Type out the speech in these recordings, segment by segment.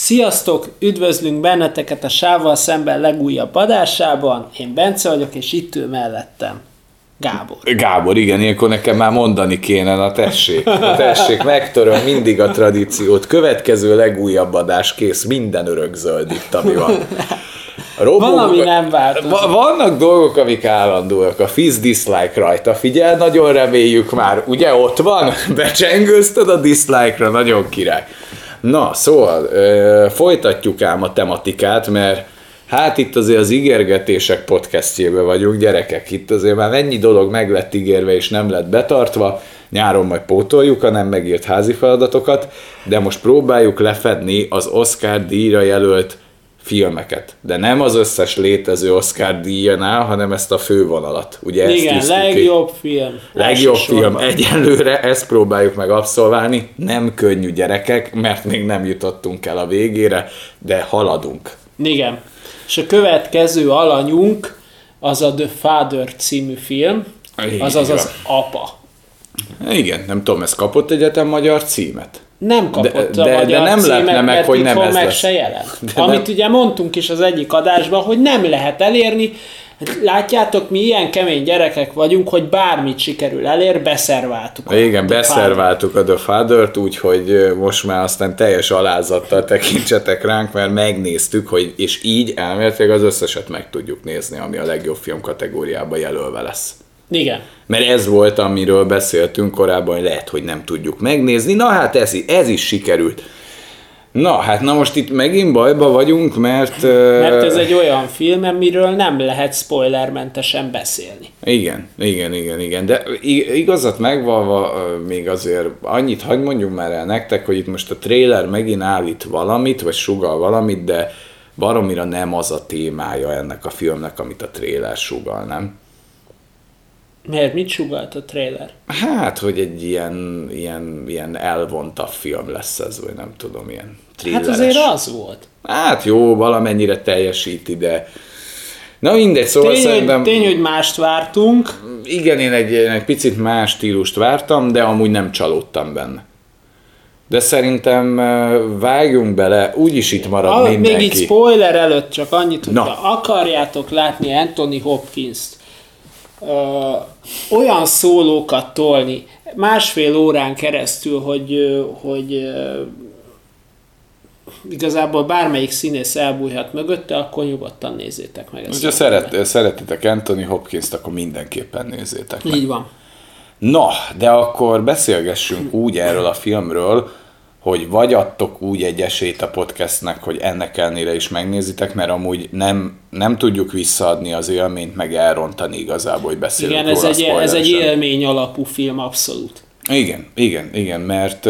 Sziasztok! Üdvözlünk benneteket a Sával szemben legújabb adásában. Én Bence vagyok, és itt ül mellettem. Gábor. Gábor, igen, ilyenkor nekem már mondani kéne, na tessék, na tessék, megtöröm mindig a tradíciót. Következő legújabb adás kész, minden örökzöld itt, ami van. Robog, Valami nem változik. Vannak dolgok, amik állandóak. A fizz dislike rajta. Figyel, nagyon reméljük már. Ugye ott van? Becsengőzted a dislike-ra, nagyon király. Na, szóval ö, folytatjuk ám a tematikát, mert hát itt azért az ígérgetések podcastjébe vagyunk, gyerekek, itt azért már ennyi dolog meg lett ígérve és nem lett betartva, nyáron majd pótoljuk a nem megírt házi feladatokat, de most próbáljuk lefedni az Oscar díjra jelölt filmeket. De nem az összes létező Oscar díjánál, hanem ezt a fővonalat. Ugye Igen, ezt legjobb ki. film. Legjobb film. Egyelőre ezt próbáljuk meg abszolválni. Nem könnyű gyerekek, mert még nem jutottunk el a végére, de haladunk. Igen. És a következő alanyunk az a The Father című film, azaz az apa. Igen, nem tudom, ez kapott egyetem magyar címet? Nem kapott de, a de, magyar de nem címet, meg, mert hogy nem ez meg lesz. se jelent. De Amit nem. ugye mondtunk is az egyik adásban, hogy nem lehet elérni, Látjátok, mi ilyen kemény gyerekek vagyunk, hogy bármit sikerül elér, beszerváltuk. Igen, a beszerváltuk a The Father-t, úgyhogy most már aztán teljes alázattal tekintsetek ránk, mert megnéztük, hogy és így elméletileg az összeset meg tudjuk nézni, ami a legjobb film kategóriába jelölve lesz. Igen. Mert ez volt, amiről beszéltünk korábban, hogy lehet, hogy nem tudjuk megnézni. Na hát ez, ez is sikerült. Na, hát na most itt megint bajba vagyunk, mert... Mert ez egy olyan film, amiről nem lehet spoilermentesen beszélni. Igen, igen, igen, igen. De igazat megvalva még azért annyit hagyd mondjuk már el nektek, hogy itt most a trailer megint állít valamit, vagy sugal valamit, de baromira nem az a témája ennek a filmnek, amit a trailer sugal, nem? Miért? Mit sugalt a trailer? Hát, hogy egy ilyen, ilyen, ilyen elvontabb film lesz ez, vagy nem tudom, ilyen thrilleres. Hát azért az volt. Hát jó, valamennyire teljesíti, de... Na mindegy, szóval tény, szerintem... Tény, hogy mást vártunk. Igen, én egy, egy picit más stílust vártam, de amúgy nem csalódtam benne. De szerintem vágjunk bele, úgyis itt marad a, mindenki. Még itt spoiler előtt csak annyit, hogy ha akarjátok látni Anthony Hopkins-t, ö, olyan szólókat tolni másfél órán keresztül, hogy, hogy ö, igazából bármelyik színész elbújhat mögötte, akkor nyugodtan nézzétek meg ezt. Ha szeret, szeretitek Anthony Hopkins-t, akkor mindenképpen nézzétek meg. Így van. Na, de akkor beszélgessünk úgy erről a filmről, hogy vagy adtok úgy egy esélyt a podcastnek, hogy ennek ellenére is megnézitek, mert amúgy nem, nem tudjuk visszaadni az élményt, meg elrontani igazából, hogy beszélünk Igen, ez egy, ez egy élmény alapú film, abszolút. Igen, igen, igen, mert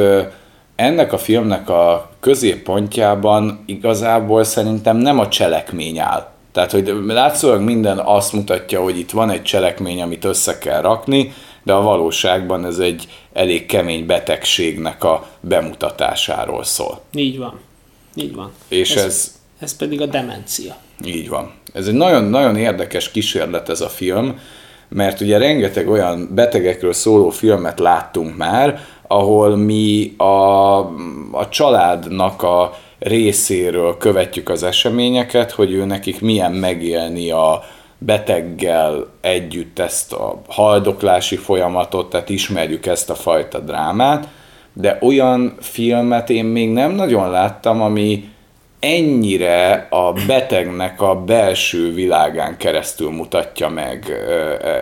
ennek a filmnek a középpontjában igazából szerintem nem a cselekmény áll. Tehát, hogy látszólag minden azt mutatja, hogy itt van egy cselekmény, amit össze kell rakni, de a valóságban ez egy elég kemény betegségnek a bemutatásáról szól. Így van. Így van. És ez, ez, ez pedig a demencia. Így van. Ez egy nagyon-nagyon érdekes kísérlet ez a film, mert ugye rengeteg olyan betegekről szóló filmet láttunk már, ahol mi a, a családnak a részéről követjük az eseményeket, hogy ő nekik milyen megélni a, beteggel együtt ezt a haldoklási folyamatot, tehát ismerjük ezt a fajta drámát, de olyan filmet én még nem nagyon láttam, ami ennyire a betegnek a belső világán keresztül mutatja meg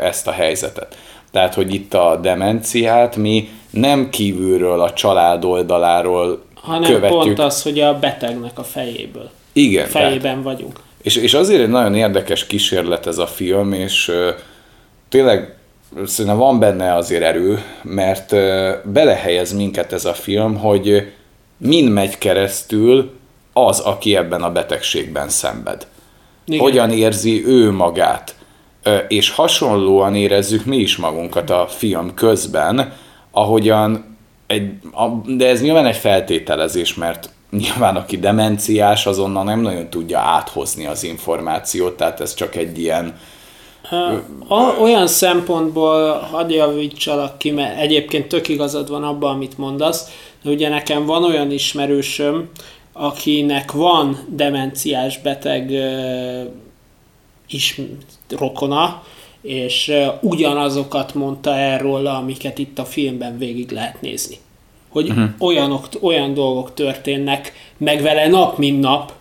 ezt a helyzetet. Tehát, hogy itt a demenciát mi nem kívülről a család oldaláról hanem követjük. pont az, hogy a betegnek a fejéből. Igen. Fejében tehát, vagyunk. És, és azért egy nagyon érdekes kísérlet ez a film, és tényleg szerintem van benne azért erő, mert belehelyez minket ez a film, hogy mind megy keresztül az, aki ebben a betegségben szenved. Igen. Hogyan érzi ő magát. És hasonlóan érezzük mi is magunkat a film közben, ahogyan egy, de ez nyilván egy feltételezés, mert nyilván aki demenciás, azonnal nem nagyon tudja áthozni az információt, tehát ez csak egy ilyen... Olyan szempontból hadd javítsalak ki, mert egyébként tök igazad van abban, amit mondasz, de ugye nekem van olyan ismerősöm, akinek van demenciás beteg is rokona, és ugyanazokat mondta erről, amiket itt a filmben végig lehet nézni. Hogy uh-huh. olyanok, olyan dolgok történnek meg vele nap, mint nap,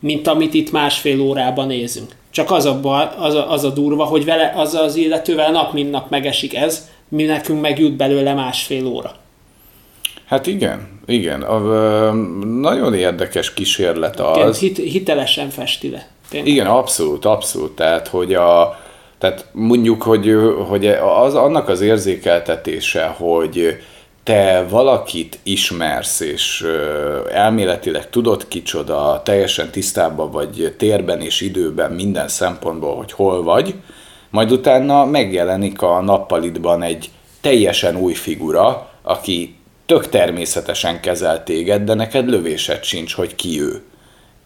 mint amit itt másfél órában nézünk. Csak az a, baj, az a, az a durva, hogy vele, az az illetővel nap, mint nap megesik ez, mi nekünk megjut belőle másfél óra. Hát igen, igen. A, nagyon érdekes kísérlet az. Igen, hit, hitelesen festi le. Tényleg. Igen, abszolút, abszolút. Tehát, hogy a, tehát mondjuk, hogy, hogy az, annak az érzékeltetése, hogy te valakit ismersz, és elméletileg tudod kicsoda, teljesen tisztában vagy térben és időben minden szempontból, hogy hol vagy, majd utána megjelenik a nappalitban egy teljesen új figura, aki tök természetesen kezel téged, de neked lövésed sincs, hogy ki ő.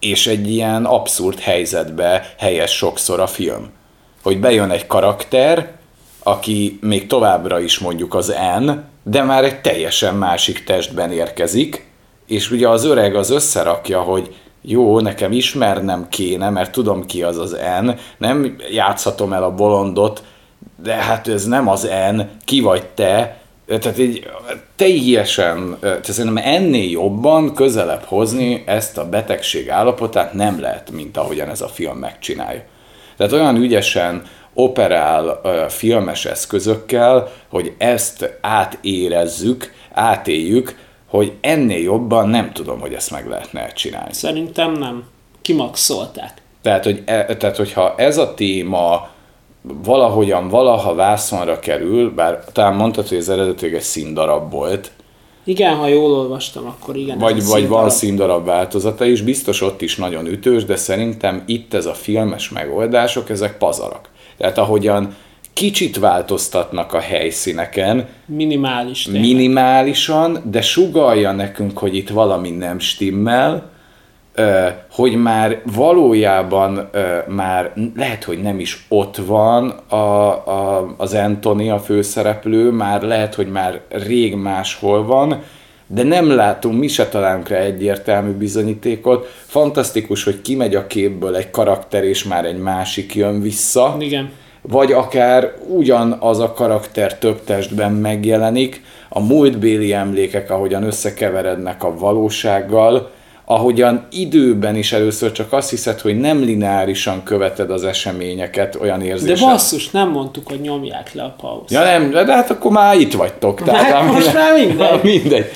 És egy ilyen abszurd helyzetbe helyez sokszor a film. Hogy bejön egy karakter, aki még továbbra is mondjuk az N, de már egy teljesen másik testben érkezik, és ugye az öreg az összerakja, hogy jó, nekem ismernem kéne, mert tudom ki az az N, nem játszhatom el a bolondot, de hát ez nem az N, ki vagy te, tehát így teljesen, tehát szerintem ennél jobban közelebb hozni ezt a betegség állapotát nem lehet, mint ahogyan ez a film megcsinálja. Tehát olyan ügyesen operál filmes eszközökkel, hogy ezt átérezzük, átéljük, hogy ennél jobban nem tudom, hogy ezt meg lehetne csinálni. Szerintem nem. Kimaxolták. Tehát, hogy, e, tehát, hogyha ez a téma valahogyan, valaha vászonra kerül, bár talán mondtad, hogy az eredetileg egy színdarab volt. Igen, ha jól olvastam, akkor igen. Vagy, vagy van színdarab változata is, biztos ott is nagyon ütős, de szerintem itt ez a filmes megoldások, ezek pazarak. Tehát ahogyan kicsit változtatnak a helyszíneken. Minimális. Tényleg. Minimálisan, de sugalja nekünk, hogy itt valami nem stimmel, hogy már valójában már lehet, hogy nem is ott van a, a, az Anthony, a főszereplő, már lehet, hogy már rég máshol van, de nem látunk, mi se találunk rá egyértelmű bizonyítékot. Fantasztikus, hogy kimegy a képből egy karakter, és már egy másik jön vissza. Igen. Vagy akár ugyanaz a karakter több testben megjelenik, a múltbéli emlékek, ahogyan összekeverednek a valósággal, ahogyan időben is először csak azt hiszed, hogy nem lineárisan követed az eseményeket, olyan érzés. De basszus, nem mondtuk, hogy nyomják le a pauzt. Ja nem, de hát akkor már itt vagytok. Tehát hát most már mindegy. mindegy.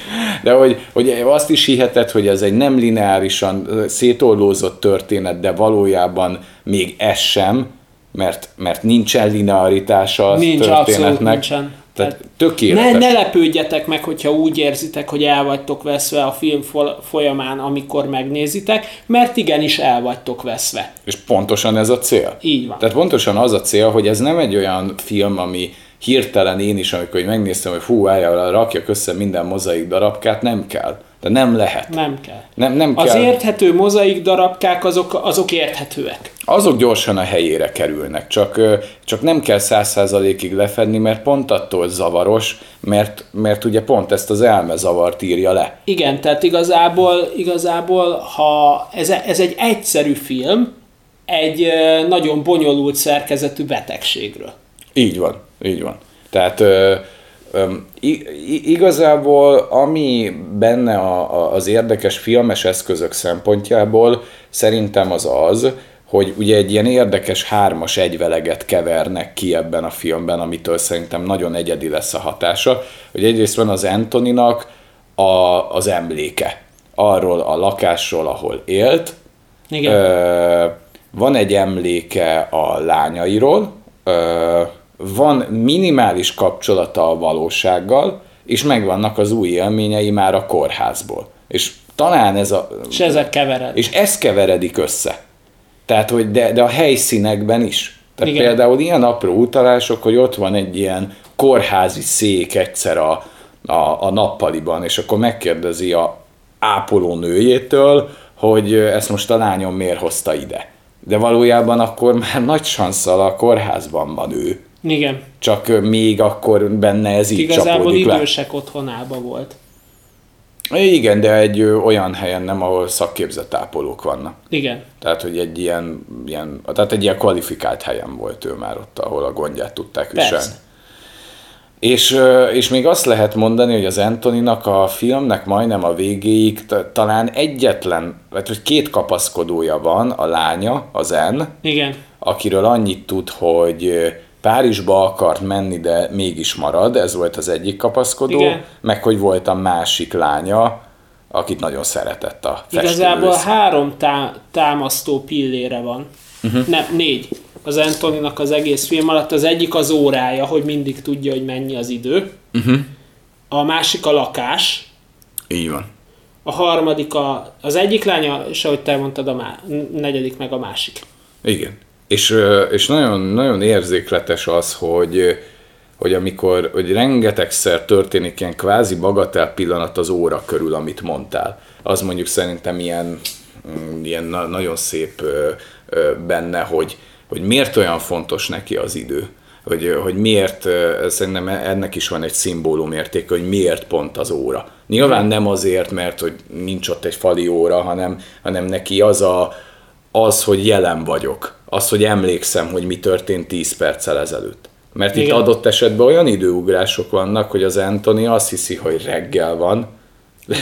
De hogy, hogy azt is hiheted, hogy ez egy nem lineárisan szétollózott történet, de valójában még ez sem, mert, mert nincsen linearitása a Nincs, történetnek. nincsen. Tehát tökéletes. Ne, ne lepődjetek meg, hogyha úgy érzitek, hogy el vagytok veszve a film folyamán, amikor megnézitek, mert igenis el vagytok veszve. És pontosan ez a cél. Így van. Tehát pontosan az a cél, hogy ez nem egy olyan film, ami hirtelen én is, amikor megnéztem, hogy hú, állja, rakjak össze minden mozaik darabkát, nem kell de nem lehet. Nem kell. Nem, nem az kell. érthető mozaik darabkák azok, azok érthetőek. Azok gyorsan a helyére kerülnek, csak, csak nem kell száz százalékig lefedni, mert pont attól zavaros, mert, mert ugye pont ezt az elmezavart írja le. Igen, tehát igazából, igazából ha ez, ez egy egyszerű film, egy nagyon bonyolult szerkezetű betegségről. Így van, így van. Tehát igazából ami benne a, a, az érdekes filmes eszközök szempontjából szerintem az az, hogy ugye egy ilyen érdekes hármas egyveleget kevernek ki ebben a filmben, amitől szerintem nagyon egyedi lesz a hatása, hogy egyrészt van az Antoninak a, az emléke arról a lakásról, ahol élt, Igen. Ö, van egy emléke a lányairól, van minimális kapcsolata a valósággal, és megvannak az új élményei már a kórházból. És talán ez a... És ezek kevered. És ez keveredik össze. Tehát, hogy de, de a helyszínekben is. Tehát Igen. például ilyen apró utalások, hogy ott van egy ilyen kórházi szék egyszer a, a, a nappaliban, és akkor megkérdezi a ápoló nőjétől, hogy ezt most a lányom miért hozta ide. De valójában akkor már nagy sanszal a kórházban van ő. Igen. Csak még akkor benne ez így Igazából idősek le. otthonába volt. Igen, de egy olyan helyen nem, ahol szakképzett ápolók vannak. Igen. Tehát, hogy egy ilyen, ilyen, tehát egy ilyen kvalifikált helyen volt ő már ott, ahol a gondját tudták viselni. Persze. És, és még azt lehet mondani, hogy az Antoninak a filmnek majdnem a végéig talán egyetlen, vagy két kapaszkodója van, a lánya, az N, Igen. akiről annyit tud, hogy Párizsba akart menni, de mégis marad, ez volt az egyik kapaszkodó, Igen. meg hogy volt a másik lánya, akit nagyon szeretett a festőművész. Igazából három tá- támasztó pillére van. Uh-huh. Nem, négy. Az Antoninak az egész film alatt az egyik az órája, hogy mindig tudja, hogy mennyi az idő. Uh-huh. A másik a lakás. Így van. A harmadik a, az egyik lánya, és ahogy te mondtad, a má, negyedik meg a másik. Igen. És, és nagyon, nagyon érzékletes az, hogy, hogy amikor, hogy rengetegszer történik ilyen kvázi bagatel pillanat az óra körül, amit mondtál. Az mondjuk szerintem ilyen, mm, ilyen nagyon szép benne, hogy, hogy miért olyan fontos neki az idő. Hogy, hogy miért, szerintem ennek is van egy szimbólumérték, hogy miért pont az óra. Nyilván nem azért, mert hogy nincs ott egy fali óra, hanem, hanem neki az, a, az, hogy jelen vagyok az, hogy emlékszem, hogy mi történt 10 perccel ezelőtt. Mert Igen. itt adott esetben olyan időugrások vannak, hogy az Anthony azt hiszi, hogy reggel van,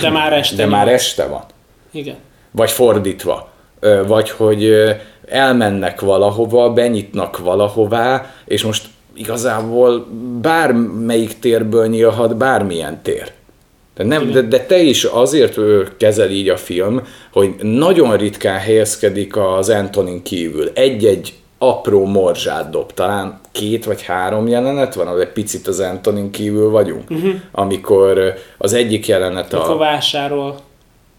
de már este, de már este van. Igen. Vagy fordítva. Vagy hogy elmennek valahova, benyitnak valahová, és most igazából bármelyik térből nyílhat bármilyen tér. De, nem, de, de te is azért kezel így a film, hogy nagyon ritkán helyezkedik az Antonin kívül. Egy-egy apró morzsát dob, talán két vagy három jelenet van, ahol egy picit az Antonin kívül vagyunk, uh-huh. amikor az egyik jelenet a... Akkor vásárol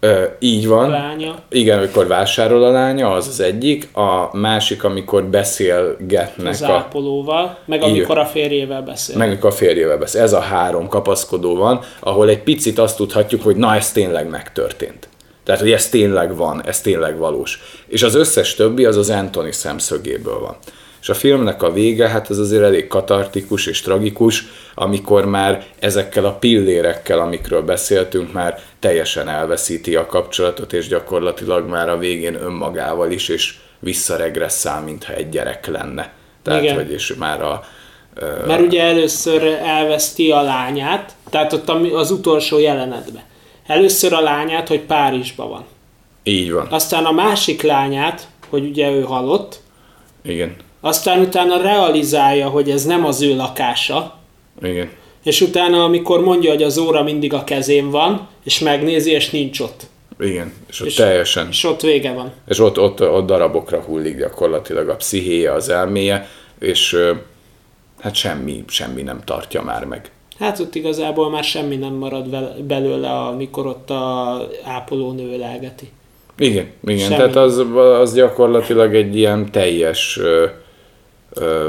Ö, így van. A lánya. Igen, amikor vásárol a lánya, az az egyik. A másik, amikor beszélgetnek. Az ápolóval, meg amikor a férjével beszél. Meg amikor a férjével beszél. Ez a három kapaszkodó van, ahol egy picit azt tudhatjuk, hogy na, ez tényleg megtörtént. Tehát, hogy ez tényleg van, ez tényleg valós. És az összes többi az az Anthony szemszögéből van. És a filmnek a vége, hát ez azért elég katartikus és tragikus, amikor már ezekkel a pillérekkel, amikről beszéltünk, már teljesen elveszíti a kapcsolatot, és gyakorlatilag már a végén önmagával is, és visszaregresszál, mintha egy gyerek lenne. Tehát, Igen. hogy és már a, mert ugye először elveszti a lányát, tehát ott az utolsó jelenetben. Először a lányát, hogy Párizsban van. Így van. Aztán a másik lányát, hogy ugye ő halott. Igen. Aztán utána realizálja, hogy ez nem az ő lakása. Igen. És utána, amikor mondja, hogy az óra mindig a kezén van, és megnézi, és nincs ott. Igen, és ott és, teljesen. És ott vége van. És ott, ott, ott darabokra hullik gyakorlatilag a pszichéje, az elméje, és hát semmi, semmi nem tartja már meg. Hát ott igazából már semmi nem marad belőle, amikor ott a ápolónő ölelgeti. Igen, igen. Semmi. tehát az, az gyakorlatilag egy ilyen teljes.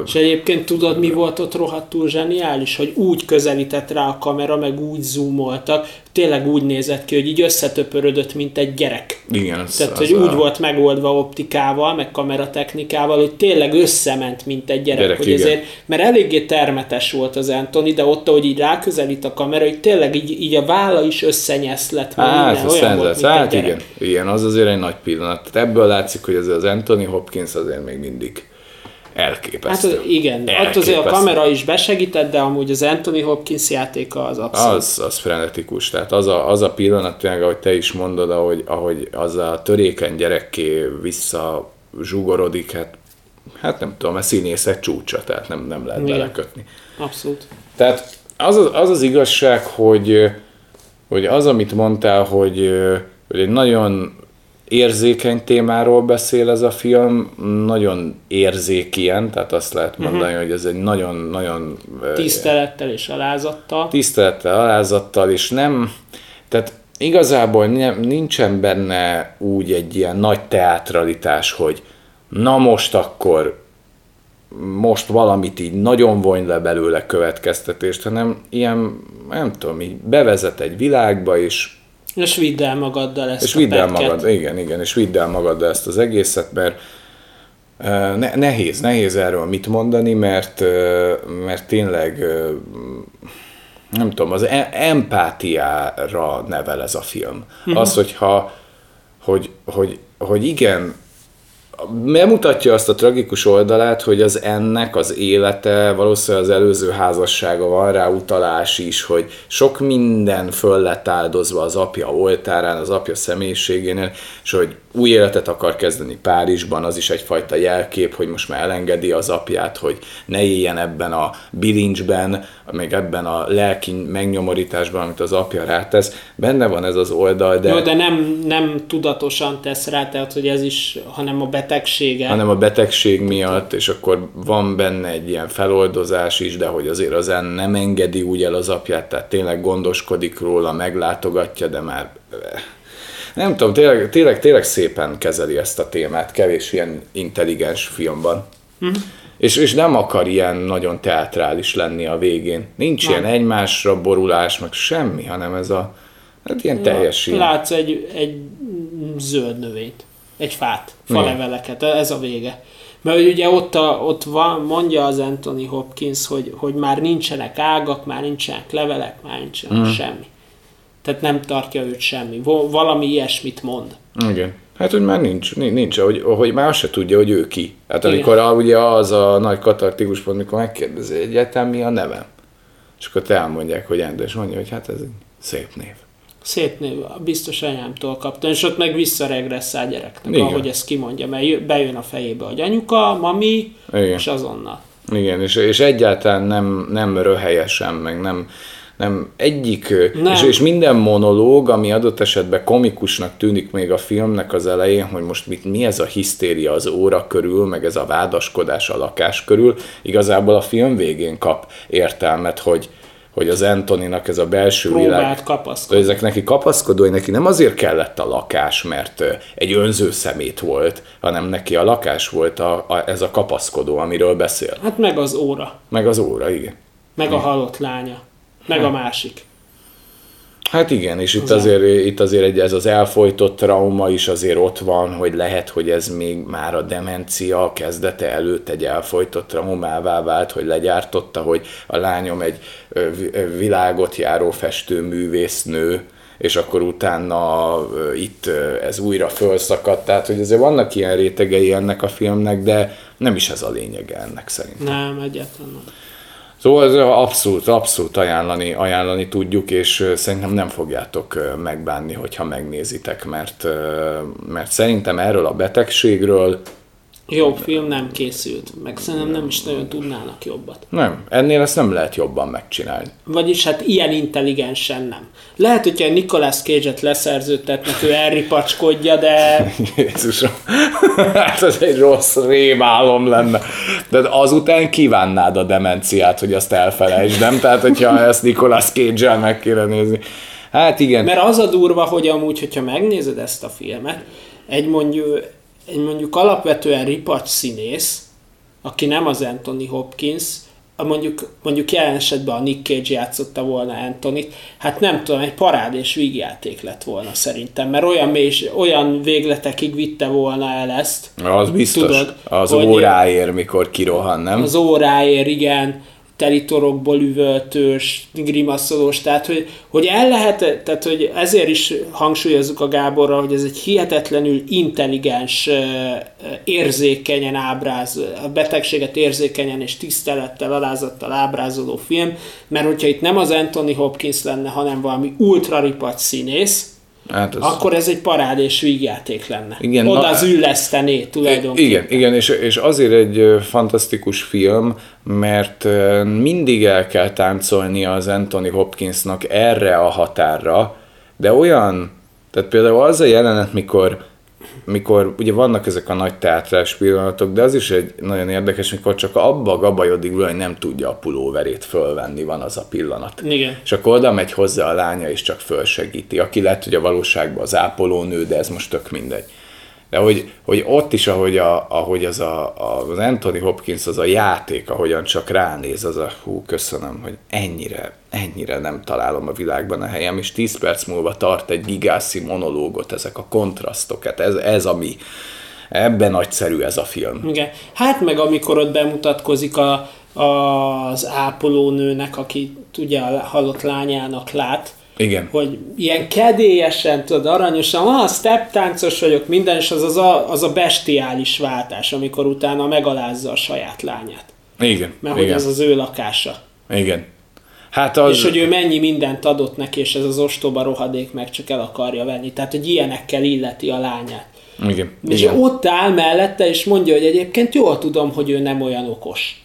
És egyébként tudod, mi volt ott rohadtul zseniális? Hogy úgy közelített rá a kamera, meg úgy zoomoltak, tényleg úgy nézett ki, hogy így összetöpörödött, mint egy gyerek. Igen, az, Tehát, az hogy a... úgy volt megoldva optikával, meg kameratechnikával, hogy tényleg összement, mint egy gyerek. gyerek hogy igen. ezért, mert eléggé termetes volt az Anthony, de ott, hogy így ráközelít a kamera, hogy tényleg így, így a válla is összenyeszlett. Hát, minden, olyan volt, mint hát igen, igen, az azért egy nagy pillanat. Tehát ebből látszik, hogy ez az Anthony Hopkins azért még mindig elképesztő. Hát igen, elképesztő. ott azért a kamera is besegített, de amúgy az Anthony Hopkins játéka az abszolút. Az, az frenetikus, tehát az a, az a pillanat, tényleg, ahogy te is mondod, ahogy, ahogy az a törékeny gyerekké vissza zsugorodik, hát, hát nem tudom, a színészek csúcsa, tehát nem, nem lehet igen. belekötni. Abszolút. Tehát az az, az, az igazság, hogy, hogy az, amit mondtál, hogy, hogy egy nagyon érzékeny témáról beszél ez a film, nagyon érzékien, tehát azt lehet mhm. mondani, uh-huh. hogy ez egy nagyon-nagyon... Tisztelettel és alázattal. Tisztelettel, alázattal, és nem... Tehát igazából nincsen benne úgy egy ilyen nagy teátralitás, hogy na most akkor most valamit így nagyon vony le belőle következtetést, hanem ilyen, nem tudom, így bevezet egy világba, és és vidd el magaddal ezt és vidd el magad, igen, igen, és vidd el magaddal ezt az egészet, mert ne, nehéz, nehéz erről mit mondani, mert, mert tényleg nem tudom, az e- empátiára nevel ez a film. Uh-huh. Az, hogyha, hogy, hogy, hogy igen, bemutatja azt a tragikus oldalát, hogy az ennek az élete, valószínűleg az előző házassága van rá utalás is, hogy sok minden föl lett áldozva az apja oltárán, az apja személyiségénél, és hogy új életet akar kezdeni Párizsban, az is egyfajta jelkép, hogy most már elengedi az apját, hogy ne éljen ebben a bilincsben, meg ebben a lelki megnyomorításban, amit az apja rátesz. Benne van ez az oldal, de... Jó, de nem, nem tudatosan tesz rá, tehát hogy ez is, hanem a betegsége. Hanem a betegség miatt, és akkor van benne egy ilyen feloldozás is, de hogy azért az nem engedi úgy el az apját, tehát tényleg gondoskodik róla, meglátogatja, de már nem tudom, tényleg, tényleg, tényleg szépen kezeli ezt a témát, kevés ilyen intelligens filmban. Mm. És, és nem akar ilyen nagyon teatrális lenni a végén. Nincs nem. ilyen egymásra borulás, meg semmi, hanem ez a hát ilyen teljes ilyen. Látsz egy, egy zöld növényt, egy fát, faleveleket, ez a vége. Mert ugye ott, a, ott van, mondja az Anthony Hopkins, hogy, hogy már nincsenek ágak, már nincsenek levelek, már nincsenek mm. semmi. Tehát nem tartja őt semmi. Valami ilyesmit mond. Igen. Hát, hogy már nincs, nincs, hogy, hogy már azt se tudja, hogy ő ki. Hát amikor a, ugye az a nagy katartikus pont, mikor megkérdezi egyáltalán mi a nevem. És akkor te elmondják, hogy Endre, és mondja, hogy hát ez egy szép név. Szép név, biztos anyámtól kaptam, és ott meg visszaregresszál gyereknek, Igen. ahogy ezt kimondja, mert bejön a fejébe, hogy anyuka, mami, Igen. és azonnal. Igen, és, és egyáltalán nem, nem röhelyesen, meg nem, nem egyik, nem. És, és minden monológ, ami adott esetben komikusnak tűnik még a filmnek az elején, hogy most mit, mi ez a hisztéria az óra körül, meg ez a vádaskodás a lakás körül, igazából a film végén kap értelmet, hogy, hogy az Antoninak ez a belső Próbált világ, kapaszkodni. ezek neki kapaszkodó, neki nem azért kellett a lakás, mert egy önző szemét volt, hanem neki a lakás volt a, a, ez a kapaszkodó, amiről beszél. Hát meg az óra. Meg az óra, igen. Meg a halott lánya meg a másik. Hát igen, és itt azért, itt azért egy, ez az elfolytott trauma is azért ott van, hogy lehet, hogy ez még már a demencia kezdete előtt egy elfolytott traumává vált, hogy legyártotta, hogy a lányom egy világot járó festőművésznő, és akkor utána itt ez újra felszakadt, tehát hogy azért vannak ilyen rétegei ennek a filmnek, de nem is ez a lényege ennek szerintem. Nem, egyáltalán nem. Szóval ez abszolút, abszolút ajánlani, ajánlani tudjuk, és szerintem nem fogjátok megbánni, hogyha megnézitek, mert, mert szerintem erről a betegségről Jobb film nem készült, meg szerintem nem is nagyon tudnának jobbat. Nem, ennél ezt nem lehet jobban megcsinálni. Vagyis hát ilyen intelligensen nem. Lehet, hogyha Nicolas Cage-et leszerződtetnek, ő elripacskodja, de... Jézusom, hát ez egy rossz rémálom lenne. De azután kívánnád a demenciát, hogy azt elfelejtsd, nem? Tehát, hogyha ezt Nicolas Cage-el meg kéne nézni. Hát igen. Mert az a durva, hogy amúgy, hogyha megnézed ezt a filmet, egy mondjuk egy mondjuk alapvetően ripacs színész, aki nem az Anthony Hopkins, mondjuk, mondjuk jelen esetben a Nick Cage játszotta volna Anthony-t, hát nem tudom, egy parád és vígjáték lett volna szerintem, mert olyan, mély, olyan végletekig vitte volna el ezt. Az biztos, tudod, az óráért, mikor kirohan, nem? Az óráért, igen teritorokból üvöltős, grimaszolós, tehát hogy, hogy el lehet, tehát hogy ezért is hangsúlyozzuk a Gáborra, hogy ez egy hihetetlenül intelligens, érzékenyen ábráz, a betegséget érzékenyen és tisztelettel, alázattal ábrázoló film, mert hogyha itt nem az Anthony Hopkins lenne, hanem valami ultraripat színész, Hát az... Akkor ez egy parád és vígjáték lenne. Igen, Oda na, az üllesztené tulajdonképpen. Igen, igen és, és azért egy fantasztikus film, mert mindig el kell táncolni az Anthony Hopkinsnak erre a határra, de olyan, tehát például az a jelenet, mikor mikor ugye vannak ezek a nagy teátrás pillanatok, de az is egy nagyon érdekes, mikor csak abba gabajodik hogy nem tudja a pulóverét fölvenni, van az a pillanat. Igen. És akkor oda megy hozzá a lánya, és csak fölsegíti. Aki lehet, hogy a valóságban az ápolónő, de ez most tök mindegy. De hogy, hogy ott is, ahogy, a, ahogy az, a, az Anthony Hopkins, az a játék, ahogyan csak ránéz, az a hú, köszönöm, hogy ennyire, ennyire nem találom a világban a helyem, és 10 perc múlva tart egy gigászi monológot, ezek a kontrasztok, hát ez, ez ami, Ebben nagyszerű ez a film. Igen. Hát meg amikor ott bemutatkozik a, a, az ápolónőnek, aki ugye a halott lányának lát, igen. Hogy ilyen kedélyesen, tudod, aranyosan, ah, step táncos vagyok, minden, és az az a, az a bestiális váltás, amikor utána megalázza a saját lányát. Igen. Mert igen. hogy ez az ő lakása. Igen. Hát az... És hogy ő mennyi mindent adott neki, és ez az ostoba rohadék meg csak el akarja venni. Tehát, hogy ilyenekkel illeti a lányát. Igen. És Igen. ott áll mellette, és mondja, hogy egyébként jól tudom, hogy ő nem olyan okos.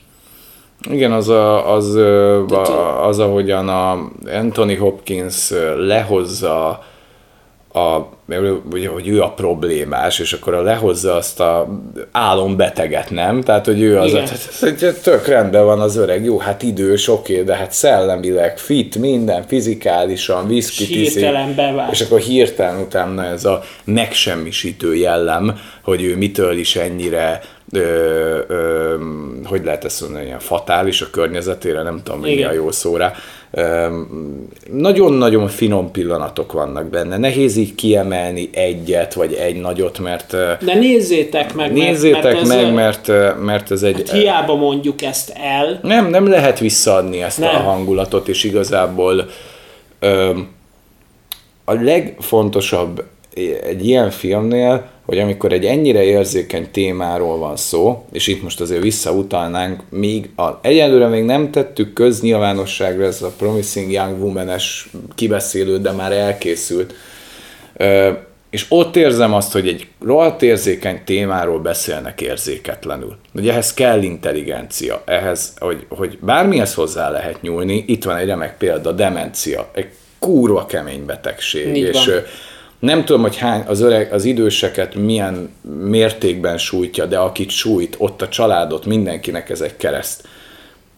Igen, az, a, az, a, az, ahogyan a Anthony Hopkins lehozza a, hogy ő a problémás, és akkor a lehozza azt a álombeteget, nem? Tehát, hogy ő az, a, tök rendben van az öreg, jó, hát idős, oké, de hát szellemileg fit, minden, fizikálisan, viszkit és akkor hirtelen utána ez a megsemmisítő jellem, hogy ő mitől is ennyire ö, ö, hogy lehet ezt mondani, ilyen fatális a környezetére, nem tudom, mi a jó szóra. Nagyon-nagyon finom pillanatok vannak benne. Nehéz így kiemelni egyet, vagy egy nagyot, mert... De nézzétek meg, nézzétek mert, mert meg, mert, mert ez egy... Hát hiába mondjuk ezt el. Nem, nem lehet visszaadni ezt nem. a hangulatot, és igazából a legfontosabb egy ilyen filmnél, hogy amikor egy ennyire érzékeny témáról van szó, és itt most azért visszautalnánk, még a, egyelőre még nem tettük köznyilvánosságra ez a Promising Young Woman-es kibeszélő, de már elkészült. És ott érzem azt, hogy egy rohadt érzékeny témáról beszélnek érzéketlenül. Ugye ehhez kell intelligencia, ehhez, hogy, hogy bármihez hozzá lehet nyúlni, itt van egy remek példa, demencia, egy kurva kemény betegség, Így és van nem tudom, hogy hány az, öreg, az időseket milyen mértékben sújtja, de akit sújt, ott a családot, mindenkinek ez egy kereszt.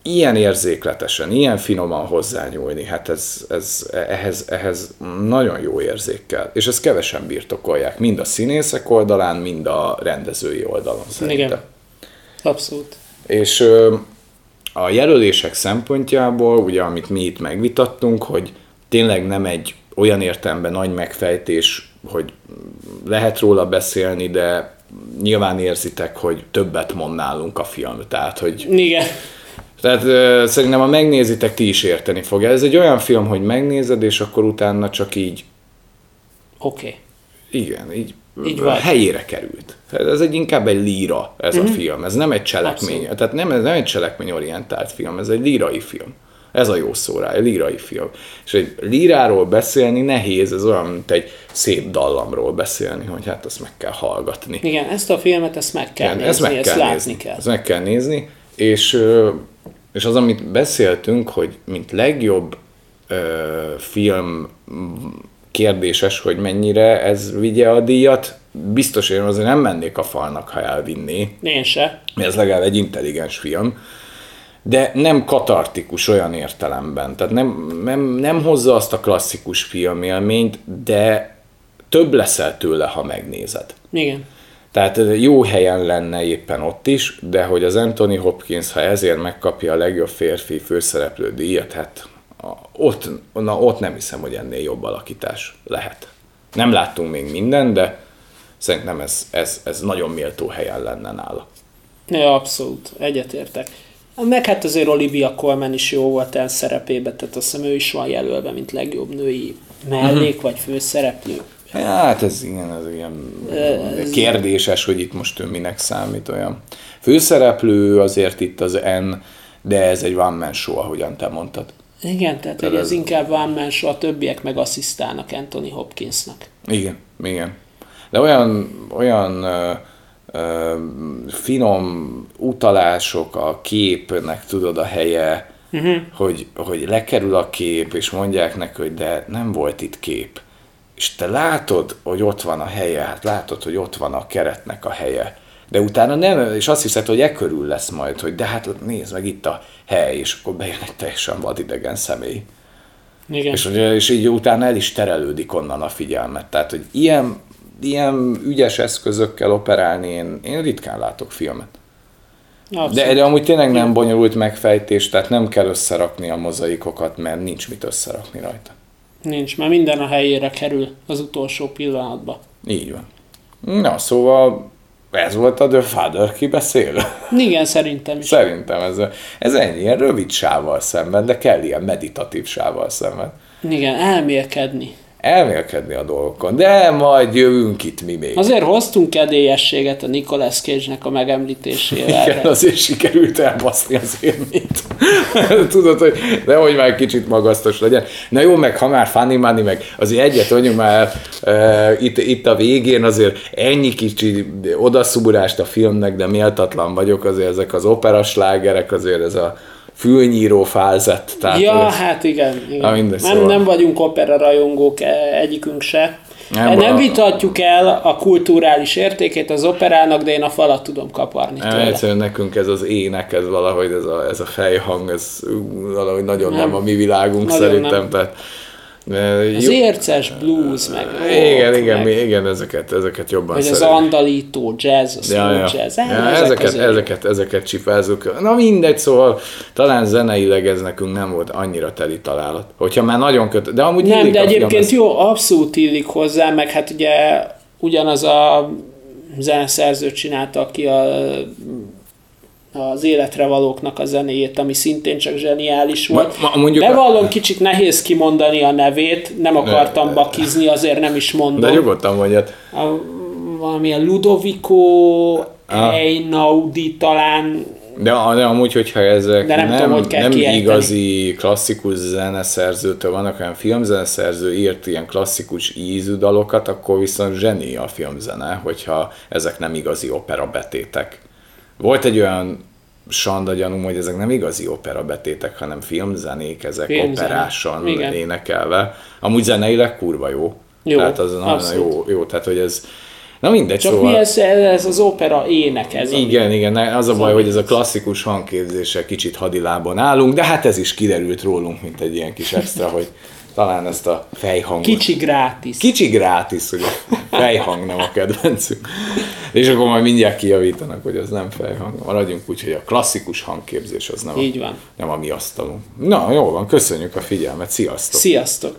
Ilyen érzékletesen, ilyen finoman hozzányúlni, hát ez, ez, ehhez, ehhez nagyon jó érzékkel. És ezt kevesen birtokolják, mind a színészek oldalán, mind a rendezői oldalon szerintem. Igen, abszolút. És a jelölések szempontjából, ugye amit mi itt megvitattunk, hogy tényleg nem egy olyan értelemben nagy megfejtés, hogy lehet róla beszélni, de nyilván érzitek, hogy többet mond nálunk a film. Tehát, hogy... Igen. Tehát szerintem, ha megnézitek, ti is érteni fogja. Ez egy olyan film, hogy megnézed, és akkor utána csak így... Oké. Okay. Igen, így, így van. helyére került. Ez egy inkább egy líra, ez mm-hmm. a mhm. film. Ez nem egy cselekmény. Abszolút. Tehát nem, ez nem egy cselekményorientált film, ez egy lírai film. Ez a jó szó rá, lírai film. És egy líráról beszélni nehéz, ez olyan, mint egy szép dallamról beszélni, hogy hát azt meg kell hallgatni. Igen, ezt a filmet ezt meg kell Igen, nézni, ezt, meg ezt kell látni nézni. kell. Ezt meg kell nézni, és, és az, amit beszéltünk, hogy mint legjobb ö, film kérdéses, hogy mennyire ez vigye a díjat, biztos én azért nem mennék a falnak, ha elvinné. Én se. Ez legalább egy intelligens film de nem katartikus olyan értelemben. Tehát nem, nem, nem hozza azt a klasszikus filmélményt, de több leszel tőle, ha megnézed. Igen. Tehát jó helyen lenne éppen ott is, de hogy az Anthony Hopkins, ha ezért megkapja a legjobb férfi főszereplő díjat, hát ott, na, ott nem hiszem, hogy ennél jobb alakítás lehet. Nem láttunk még minden, de szerintem ez, ez, ez nagyon méltó helyen lenne nála. Ja, abszolút, egyetértek. Meg hát azért Olivia Colman is jó volt el szerepébe, tehát azt hiszem ő is van jelölve, mint legjobb női mellék uh-huh. vagy főszereplő. Hát ez igen, ez ilyen ez kérdéses, hogy itt most ő minek számít olyan. Főszereplő azért itt az N, de ez egy one man show, ahogyan te mondtad. Igen, tehát, tehát ez, ez inkább one man show, a többiek meg asszisztálnak Anthony Hopkinsnak. Igen, igen. De olyan, olyan uh, finom utalások a képnek, tudod, a helye, uh-huh. hogy, hogy lekerül a kép, és mondják neki, hogy de nem volt itt kép. És te látod, hogy ott van a helye, hát látod, hogy ott van a keretnek a helye. De utána nem, és azt hiszed, hogy e körül lesz majd, hogy de hát nézd meg itt a hely, és akkor bejön egy teljesen vadidegen személy. Igen. És, és így utána el is terelődik onnan a figyelmet. Tehát, hogy ilyen ilyen ügyes eszközökkel operálni én, én ritkán látok filmet. Abszolút. De, de amúgy tényleg nem bonyolult megfejtés, tehát nem kell összerakni a mozaikokat, mert nincs mit összerakni rajta. Nincs, mert minden a helyére kerül az utolsó pillanatban. Így van. Na, szóval Ez volt a The Father, ki beszél? Igen, szerintem is. Szerintem ez, ez ennyi, ilyen rövid sávval szemben, de kell ilyen meditatív sávval szemben. Igen, elmélkedni elmélkedni a dolgokon, de majd jövünk itt mi még. Azért hoztunk kedélyességet a Nicolas Cage-nek a megemlítésével. Igen, azért sikerült elbaszni az élményt. Tudod, hogy nehogy már kicsit magasztos legyen. Na jó, meg ha már funny money, meg azért egyet mondjuk már e, itt, itt a végén azért ennyi kicsi odaszúrást a filmnek, de méltatlan vagyok, azért ezek az operaslágerek, azért ez a fülnyíró fázett. Tehát ja, ez, hát igen. igen. Na, nem, szóval. nem vagyunk opera rajongók e, egyikünk se. Nem, nem vitatjuk el a kulturális értékét az operának, de én a falat tudom kaparni tőle. Egyszerűen nekünk ez az ének, ez valahogy, ez a, ez a fejhang, ez valahogy nagyon nem, nem a mi világunk nagyon szerintem. Nem. Tehát az jó, érces blues, meg rock, Igen, igen, meg, igen, ezeket, ezeket jobban Vagy az andalító jazz, a ja, ja. jazz. Ja, ezek ezeket, ezeket, ezeket, ezeket csipázunk. Na mindegy, szóval talán zeneileg ez nekünk nem volt annyira teli találat. Hogyha már nagyon köt, de amúgy Nem, de egyébként jó, abszolút illik hozzá, meg hát ugye ugyanaz a zeneszerző csinálta, aki a az életre valóknak a zenéjét, ami szintén csak zseniális volt. Ma, ma, mondjuk Bevallom, a... kicsit nehéz kimondani a nevét, nem akartam bakizni, azért nem is mondom. De nyugodtan mondjad. A, valamilyen Ludovico ah. Einaudi talán. De, de amúgy, hogyha ezek de nem, nem, tudom, hogy nem igazi klasszikus zeneszerzőtől vannak, olyan filmzeneszerző írt ilyen klasszikus ízű dalokat, akkor viszont zseni a filmzene, hogyha ezek nem igazi opera betétek. Volt egy olyan sanda gyanúm, hogy ezek nem igazi opera betétek, hanem filmzenék, ezek Filmzene. operásan Igen. énekelve. Amúgy zeneileg kurva jó. Jó, tehát az nagyon jó, jó, tehát hogy ez, Na mindegy, Csak szóval... mi ez, ez az opera ének ez? Igen, ami... igen, az a baj, hogy ez a klasszikus hangképzéssel kicsit hadilában állunk, de hát ez is kiderült rólunk, mint egy ilyen kis extra, hogy talán ezt a fejhangot. Kicsi grátis. Kicsi grátis, a fejhang nem a kedvencünk. És akkor majd mindjárt kijavítanak, hogy az nem fejhang. Maradjunk úgy, hogy a klasszikus hangképzés az nem, Így a, van. nem a mi asztalunk. Na, jó van, köszönjük a figyelmet, sziasztok! Sziasztok!